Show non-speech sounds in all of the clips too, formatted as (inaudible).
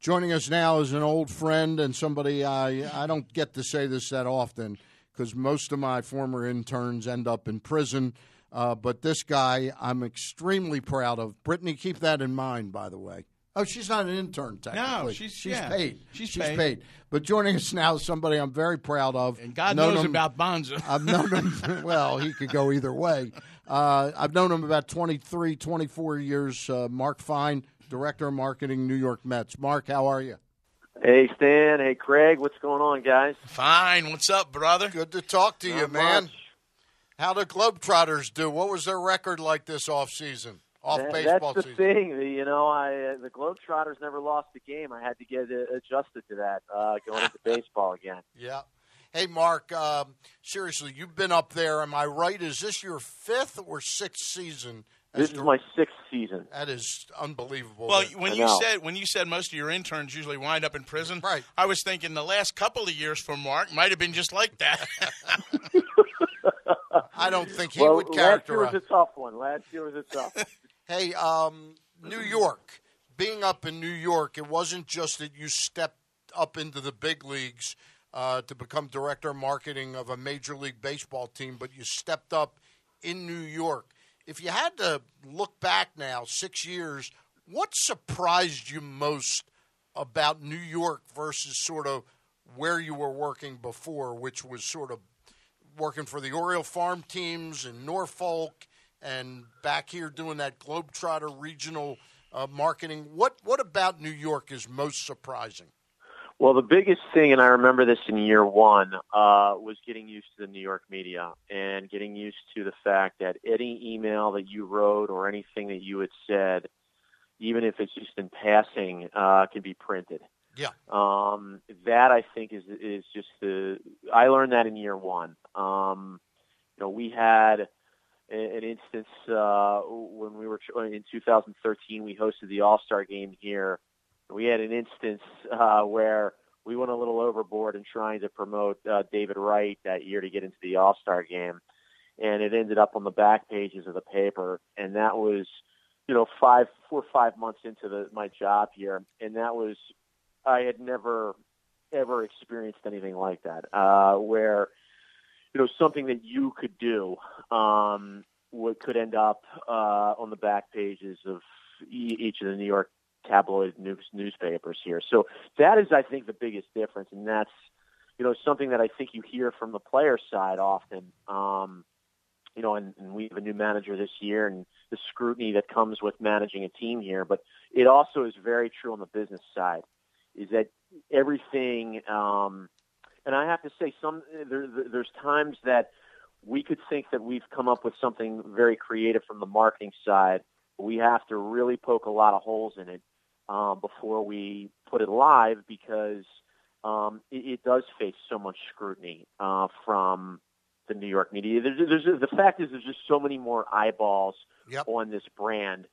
Joining us now is an old friend and somebody I I don't get to say this that often because most of my former interns end up in prison. Uh, but this guy, I'm extremely proud of. Brittany, keep that in mind, by the way. Oh, she's not an intern, technically. No, she's- she's yeah, paid. she's paid. paid. But joining us now is somebody I'm very proud of. And God Known knows him- about Bonza. (laughs) I've known him, (laughs) well, he could go either way. Uh, I've known him about 23, 24 years. Uh, Mark Fine, Director of Marketing, New York Mets. Mark, how are you? Hey Stan, hey Craig, what's going on, guys? Fine. What's up, brother? Good to talk to you, Not man. much. How the Globetrotters do? What was their record like this off season? Off That- baseball That's the season. thing. the- You know, I uh, the Globetrotters never lost a game. I had to get uh, adjusted to that uh, going into (laughs) baseball again. Yeah. Hey, Mark. Um, seriously, you've been up there. Am I right? Is this your fifth or sixth season? As This is my sixth season. That is unbelievable. Well, when I you know. said when you said most of your interns usually wind up in prison, Right. I was thinking the last couple of years for Mark might have been just like that. (laughs) I don't think he well, would last year was a tough one. Last year was a tough. one. (laughs) Hey, um, New York. Being up in New York, it wasn't just that you stepped up into the big leagues uh, to become director of marketing of a major league baseball team, but you stepped up in New York. If you had to look back now, six years, what surprised you most about New York versus sort of where you were working before, which was sort of working for the Oriole farm teams in Norfolk and back here doing that Globetrotter regional uh, marketing. What what about New York is most surprising? Well, the biggest thing, and I remember this in year one, uh, was getting used to the New York media and getting used to the fact that any email that you wrote or anything that you had said, even if it's just in passing, uh, can be printed. Yeah. Um, that I think is is just the. I learned that in year one. Um, you know, we had an instance uh, when we were in 2013. We hosted the All Star game here we had an instance uh, where we went a little overboard in trying to promote uh, David Wright that year to get into the All Star game, and it ended up on the back pages of the paper, and that was, you know, five, four five months into the, my job here, and that was, I had never, ever experienced anything like that, uh, where, you know, something that you could do, um, would could end up uh, on the back pages of each of the New York tabloid news, newspapers here. So that is, I think, the biggest difference, and that's you know something that I think you hear from the player side often. Um, you know, and, and we have a new manager this year, and the scrutiny that comes with managing a team here. But it also is very true on the business side, is that everything. Um, and I have to say, some there, there- there's times that we could think that we've come up with something very creative from the marketing side. We have to really poke a lot of holes in it um, before we put it live because um, it, it does face so much scrutiny uh, from the New York media. There's, there's, the fact is, there's just so many more eyeballs Yep. on this brand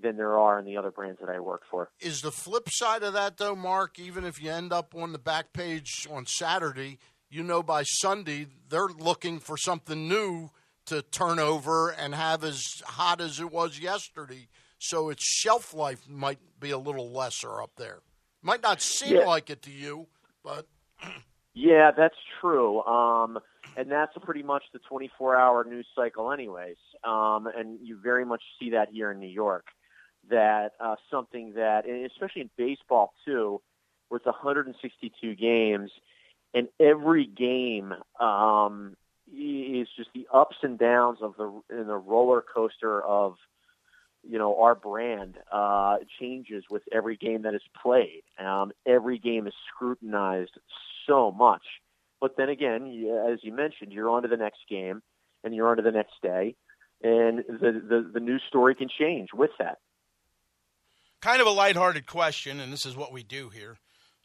than there are in the other brands that I work for. Is the flip side of that though, Mark? Even if you end up on the back page on Saturday, you know by Sunday they're looking for something new to turn over and have as hot as it was yesterday. So its shelf life might be a little lesser up there. Might not seem Yeah. like it to you, but (clears throat) Yeah, that's true. Um, and that's pretty much the 24-hour news cycle, anyways. Um, and you very much see that here in New York. That uh, something that, and especially in baseball too, where it's 162 games, and every game um, is just the ups and downs of the in the roller coaster of you know our brand uh, changes with every game that is played. Um, every game is scrutinized so much. But then again, as you mentioned, you're on to the next game, and you're on to the next day, and the, the the news story can change with that. kind of a lighthearted question, and this is what we do here.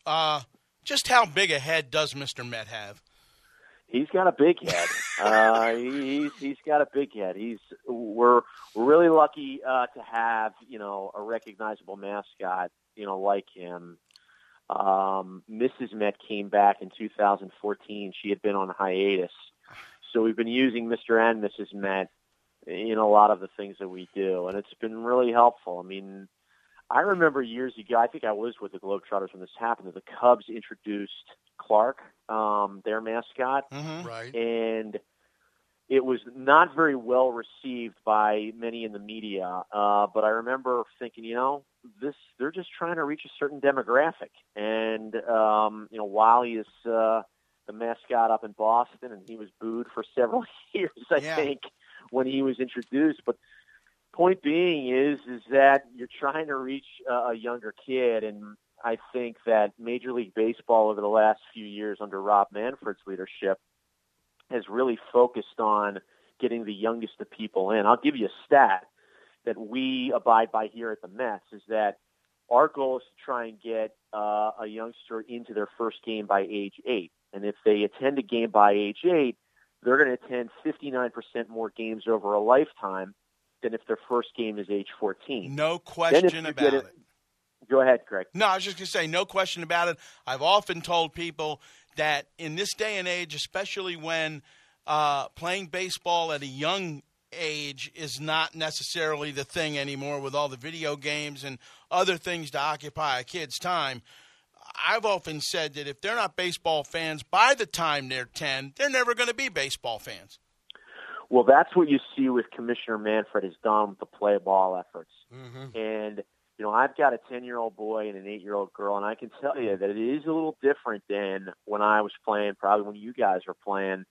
Uh, just how big a head does Mr. Met have? He's got a big head. uh, he's he's got a big head. He's we're we're really lucky uh, to have you know a recognizable mascot you know like him. Um, Mrs. Met came back in 2014. She had been on hiatus, so we've been using Mr. and Mrs. Met in a lot of the things that we do, and it's been really helpful. I mean, I remember years ago, I think I was with the Globetrotters when this happened, that the Cubs introduced Clark, um, their mascot, Mm-hmm. Right. and it was not very well received by many in the media. Uh, but I remember thinking, you know, this they're just trying to reach a certain demographic, and um, you know, while he is uh, the mascot up in Boston, and he was booed for (laughs) several years, I Yeah. think, when he was introduced, but. Point being is is that you're trying to reach a, younger kid, and I think that Major League Baseball over the last few years under Rob Manfred's leadership has really focused on getting the youngest of people in. I'll give you a stat that we abide by here at the Mets is that our goal is to try and get uh, a youngster into their first game by age eight. And if they attend a game by age eight, they're going to attend 59% more games over a lifetime than if their first game is age 14. No question about it. Go ahead, Greg. No, I was just going to say, no question about it. I've often told people that in this day and age, especially when uh, playing baseball at a young age is not necessarily the thing anymore with all the video games and other things to occupy a kid's time. I've often said that if they're not baseball fans by the time they're 10, they're never going to be baseball fans. Well, that's what you see with Commissioner Manfred has done with the play ball efforts. Mm-hmm. And you know, I've got a ten-year-old boy and an eight-year-old girl, and I can tell you that it is a little different than when I was playing. Probably when you guys were playing.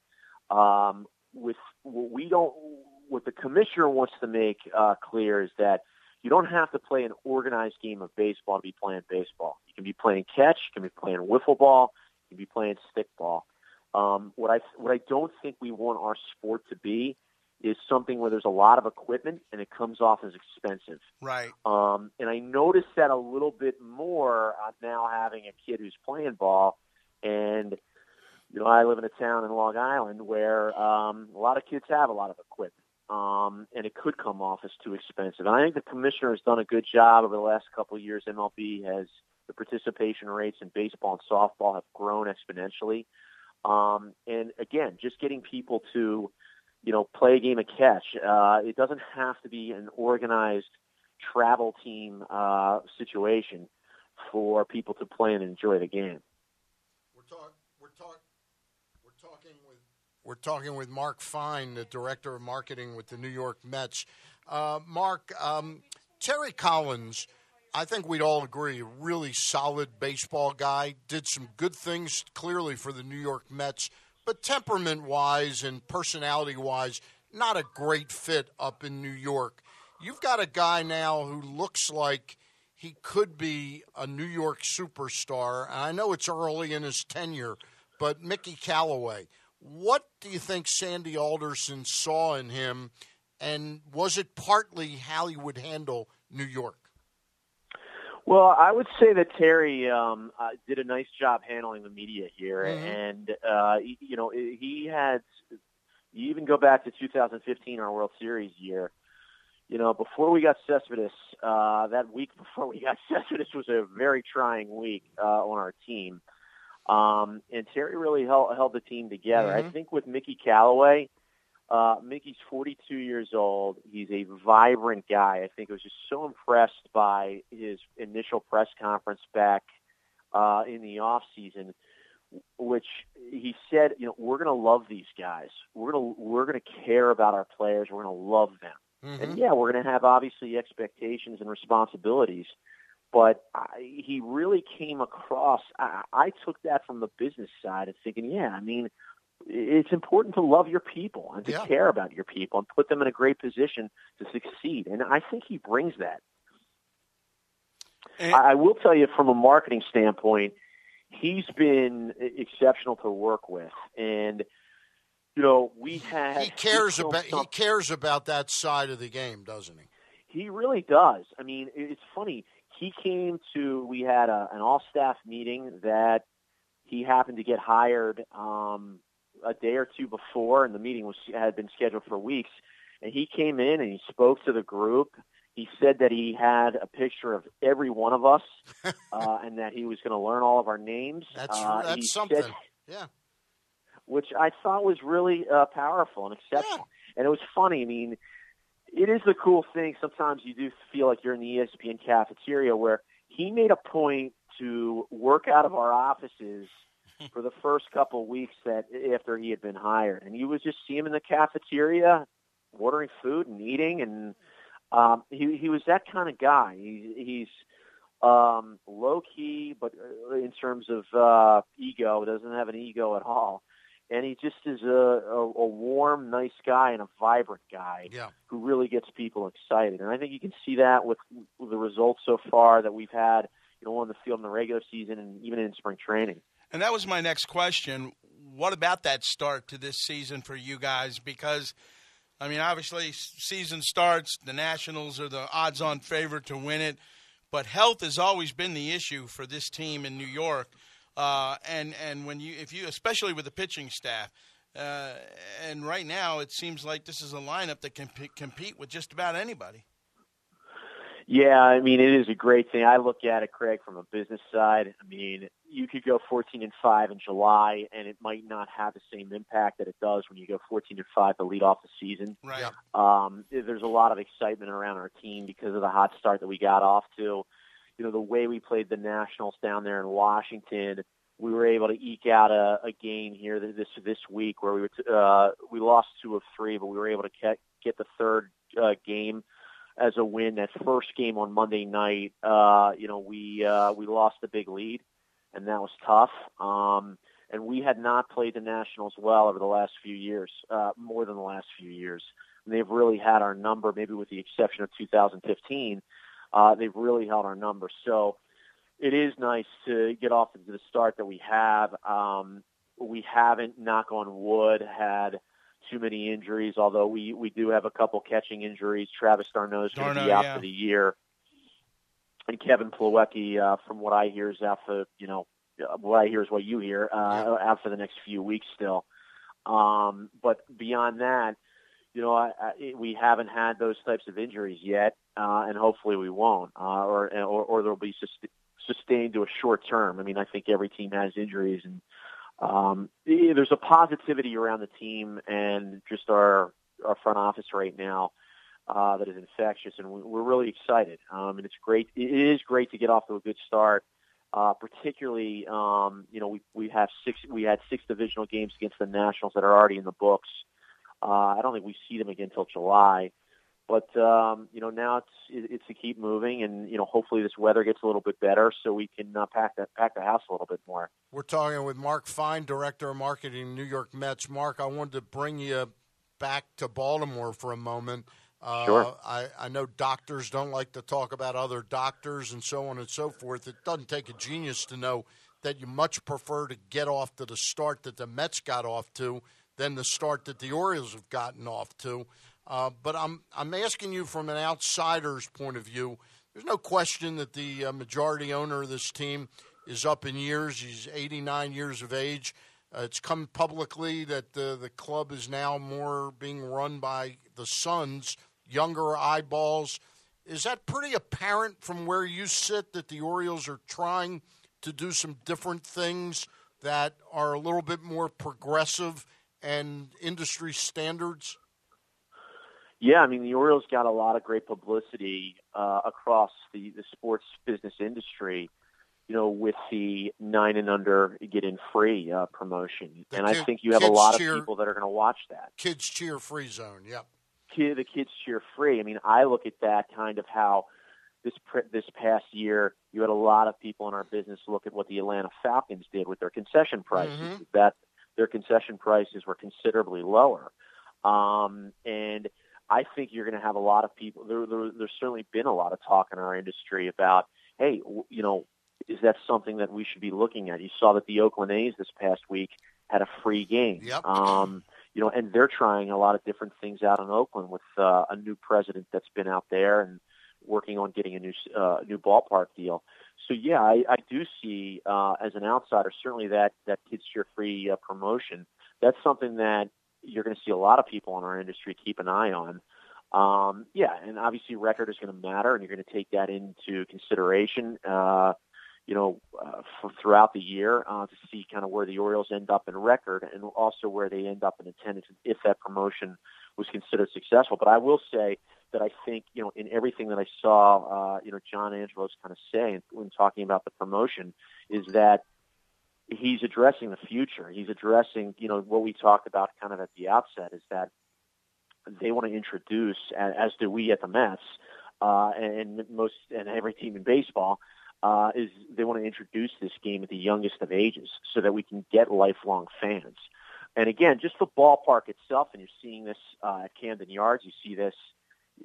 Um, with what we don't, what the commissioner wants to make uh, clear is that you don't have to play an organized game of baseball to be playing baseball. You can be playing catch, you can be playing wiffle ball, you can be playing stickball. Um, what I what I don't think we want our sport to be is something where there's a lot of equipment and it comes off as expensive. Right. Um, and I noticed that a little bit more uh, now having a kid who's playing ball. And, you know, I live in a town in Long Island where um, a lot of kids have a lot of equipment. Um, and it could come off as too expensive. And I think the commissioner has done a good job over the last couple of years. MLB has the participation rates in baseball and softball have grown exponentially. Um, and again, just getting people to, you know, play a game of catch. Uh, it doesn't have to be an organized travel team uh, situation for people to play and enjoy the game. We're talking. We're. We're talking with. We're talking with Mark Fine, the director of marketing with the New York Mets. Uh, Mark, um, Terry Collins, I think we'd all agree, a really solid baseball guy. Did some good things clearly for the New York Mets, but temperament-wise and personality-wise, not a great fit up in New York. You've got a guy now who looks like he could be a New York superstar. And I know it's early in his tenure, but Mickey Callaway, what do you think Sandy Alderson saw in him? And was it partly how he would handle New York? Well, I would say that Terry um, uh, did a nice job handling the media here, Mhm. and uh, you know he had. You even go back to 2015, our World Series year. You know, before we got Cespedes, uh, that week (laughs) before we got Cespedes was a very trying week uh, on our team, um, and Terry really held, held the team together. I Mhm. think with Mickey Callaway, uh, Mickey's 42 years old. He's a vibrant guy. I think I was just so impressed by his initial press conference back uh, in the off season, which he said, you know, we're going to love these guys. We're going to we're going to care about our players. We're going to love them. Mm-hmm. And yeah, we're going to have obviously expectations and responsibilities. But I, he really came across. I, I took that from the business side of thinking, yeah, I mean, it's important to love your people and to Yeah. care about your people and put them in a great position to succeed. And I think he brings that. And- I will tell you from a marketing standpoint, he's been exceptional to work with. And, you know, we had. He cares about he cares about that side of the game, doesn't he? He really does. I mean, it's funny. He came to. We had a, an all-staff meeting that he happened to get hired um, a day or two before, and the meeting was had been scheduled for weeks. And he came in and he spoke to the group. He said that he had a picture of every one of us, (laughs) uh, and that he was going to learn all of our names. That's uh, that's something. Said, yeah. which I thought was really uh, powerful and exceptional. And it was funny. I mean, it is the cool thing. Sometimes you do feel like you're in the ESPN cafeteria where he made a point to work out of our offices for the first couple of weeks that after he had been hired, and you would just see him in the cafeteria ordering food and eating, and um, he he was that kind of guy. He, he's um, low key, but uh, in terms of uh, ego, doesn't have an ego at all and he just is a, a, a warm, nice guy and a vibrant guy yeah. who really gets people excited. And I think you can see that with, with the results so far that we've had, you know, on the field in the regular season and even in spring training. And that was my next question. What about that start to this season for you guys? Because, I mean, obviously, season starts, the Nationals are the odds on favorite to win it, but health has always been the issue for this team in New York. Uh, and and when you if you especially with the pitching staff, uh, and right now it seems like this is a lineup that can p- compete with just about anybody. Yeah, I mean it is a great thing. I look at it, Craig, from a business side. I mean, you could go 14 and five in July, and it might not have the same impact that it does when you go 14 and five to lead off the season. Right. Um, there's a lot of excitement around our team because of the hot start that we got off to you know, the way we played the Nationals down there in Washington, we were able to eke out a, a game here this this week where we were t- uh, we lost two of three, but we were able to get get the third uh, game as a win. That first game on Monday night, uh, you know, we uh, we lost the big lead, and that was tough. Um, and we had not played the Nationals well over the last few years, uh, more than the last few years. And they've really had our number, maybe with the exception of 2015 uh, they've really held our number. So it is nice to get off to the start that we have. Um, we haven't, knock on wood, had too many injuries, although we, we do have a couple catching injuries. Travis d'Arnaud is going to be out yeah. for the year. And Kevin Plawecki, uh, from what I hear, is out for, you know, what I hear is what you hear, uh, out for the next few weeks still. Um, but beyond that, you know, I, I, we haven't had those types of injuries yet, uh, and hopefully we won't, uh, or, or or they'll be sustained to a short term. I mean, I think every team has injuries, and um, there's a positivity around the team and just our our front office right now uh, that is infectious, and we're really excited. Um, and it's great. It is great to get off to a good start. Uh, particularly, um, you know, we we have six. We had six divisional games against the Nationals that are already in the books. Uh, I don't think we see them again until July. But um, you know now it's it's to keep moving, and you know hopefully this weather gets a little bit better, so we can uh, pack that pack the house a little bit more. We're talking with Mark Fine, director of marketing, New York Mets. Mark, I wanted to bring you back to Baltimore for a moment. Uh, sure. I, I know doctors don't like to talk about other doctors and so on and so forth. It doesn't take a genius to know that you much prefer to get off to the start that the Mets got off to than the start that the Orioles have gotten off to. Uh, but I'm I'm asking you from an outsider's point of view. There's no question that the uh, majority owner of this team is up in years. He's 89 years of age. Uh, it's come publicly that the the club is now more being run by the sons, younger eyeballs. Is that pretty apparent from where you sit that the Orioles are trying to do some different things that are a little bit more progressive and industry standards? Yeah, I mean the Orioles got a lot of great publicity uh, across the, the sports business industry. You know, with the nine and under get in free uh, promotion, The and kid- I think you have a lot cheer- of people that are going to watch that. Kids cheer free zone. Yep. Kid, the kids cheer free. I mean, I look at that kind of how this this past year you had a lot of people in our business look at what the Atlanta Falcons did with their concession prices. Mhm. That their concession prices were considerably lower, um, and I think you're going to have a lot of people. There, there, there's certainly been a lot of talk in our industry about, hey, you know, is that something that we should be looking at? You saw that the Oakland A's this past week had a free game. Yep. Um, you know, and they're trying a lot of different things out in Oakland with uh, a new president that's been out there and working on getting a new uh, new ballpark deal. So yeah, I, I do see uh, as an outsider certainly that that kids cheer free uh, promotion. That's something that you're going to see a lot of people in our industry keep an eye on. Um, yeah, and obviously record is going to matter, and you're going to take that into consideration. Uh, you know, uh, for throughout the year uh, to see kind of where the Orioles end up in record, and also where they end up in attendance if that promotion was considered successful. But I will say, that I think you know in everything that I saw, uh, you know, John Angelos kind of say when talking about the promotion is that he's addressing the future. He's addressing you know what we talked about kind of at the outset is that they want to introduce, as do we at the Mets, uh, and most and every team in baseball. Uh, is they want to introduce this game at the youngest of ages so that we can get lifelong fans. And again, just the ballpark itself, and you're seeing this uh, at Camden Yards, you see this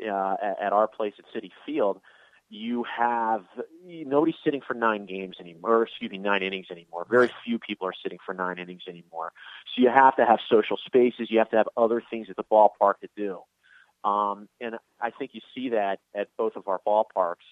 uh, at, our place at Citi Field. You have nobody sitting for nine games anymore, or excuse me, nine innings anymore. Very few people are sitting for nine innings anymore. So you have to have social spaces. You have to have other things at the ballpark to do. Um, and I think you see that at both of our ballparks.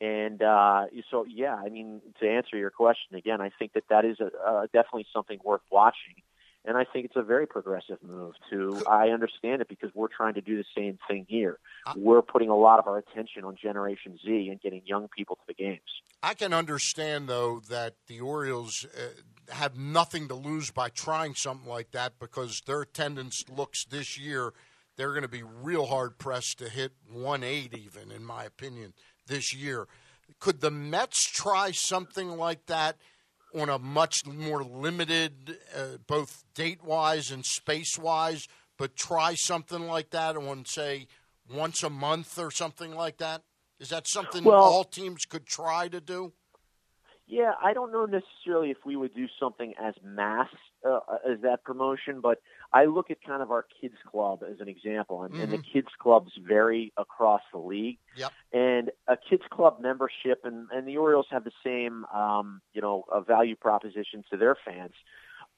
And uh, so, yeah, I mean, to answer your question again, I think that that is a, uh, definitely something worth watching and I think it's a very progressive move to, I understand it because we're trying to do the same thing here. We're putting a lot of our attention on Generation Z and getting young people to the games. I can understand, though, that the Orioles uh, have nothing to lose by trying something like that because their attendance looks this year, they're going to be real hard pressed to hit 1 8 even, in my opinion, this year. Could the Mets try something like that? On a much more limited, uh, both date wise and space wise, but try something like that on, say, once a month or something like that? Is that something well, all teams could try to do? Yeah, I don't know necessarily if we would do something as mass uh, as that promotion, but I look at kind of our kids club as an example, and, mm-hmm. and the mm-hmm. kids clubs vary across the league. Yep. And a kids club membership, and, and the Orioles have the same, um, you know, a value proposition to their fans.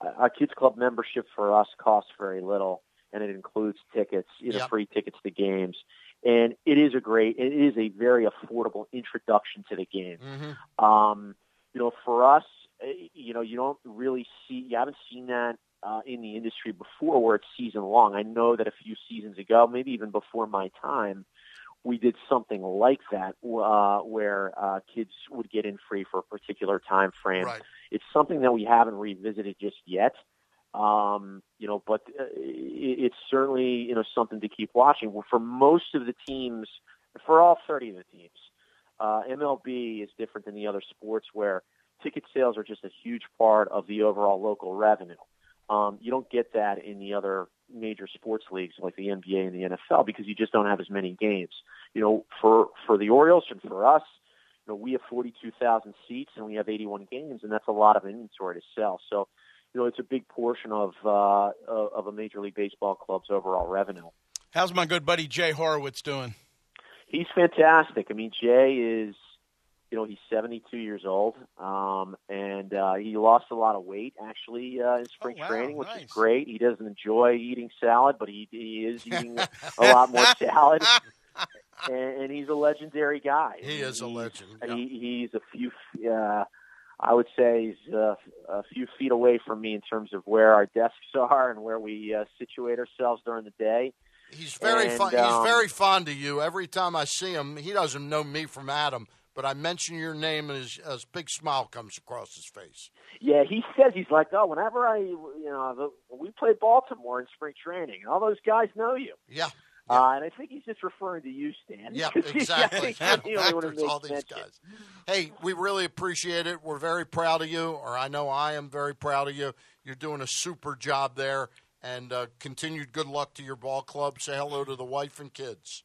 A kids club membership for us costs very little, and it includes tickets, you know, yep. free tickets to games. And it is a great, it is a very affordable introduction to the game. Mm-hmm. Um, you know, for us, eh, you know, you don't really see, you haven't seen that uh, in the industry before where it's season long. I know that a few seasons ago, maybe even before my time, we did something like that uh, where uh, kids would get in free for a particular time frame. Right. It's something that we haven't revisited just yet. Um, you know, but uh, it's certainly you know something to keep watching. For most of the teams, for all 30 of the teams, uh, MLB is different than the other sports where ticket sales are just a huge part of the overall local revenue. Um, you don't get that in the other major sports leagues like the NBA and the NFL because you just don't have as many games. You know, for for the Orioles and for us, you know, we have 42,000 seats and we have 81 games, and that's a lot of inventory to sell. So, you know, it's a big portion of uh, of a Major League Baseball club's overall revenue. How's my good buddy Jay Horwitz doing? He's fantastic. I mean, Jay is, you know, he's 72 years old, um, and uh, he lost a lot of weight actually uh, in spring oh, wow. training, which nice. is great. He doesn't enjoy eating salad, but he he is (laughs) eating a lot more salad. (laughs) And, and he's a legendary guy. He is a legend. Yeah. He, he's a few. Uh, I would say he's uh, a few feet away from me in terms of where our desks are and where we uh, situate ourselves during the day. He's very and, fun. Um, he's very fond of you. Every time I see him, he doesn't know me from Adam, but I mention your name, and his, his big smile comes across his face. Yeah, he says he's like, oh, whenever I, you know, the, we play Baltimore in spring training, all those guys know you. Yeah. Yeah. Uh, and I think he's just referring to you, Stan. Yeah, (laughs) exactly. yeah, all these mention. guys. Hey, we really appreciate it. We're very proud of you, or I know I am very proud of you. You're doing a super job there, and uh, continued good luck to your ball club. Say hello to the wife and kids.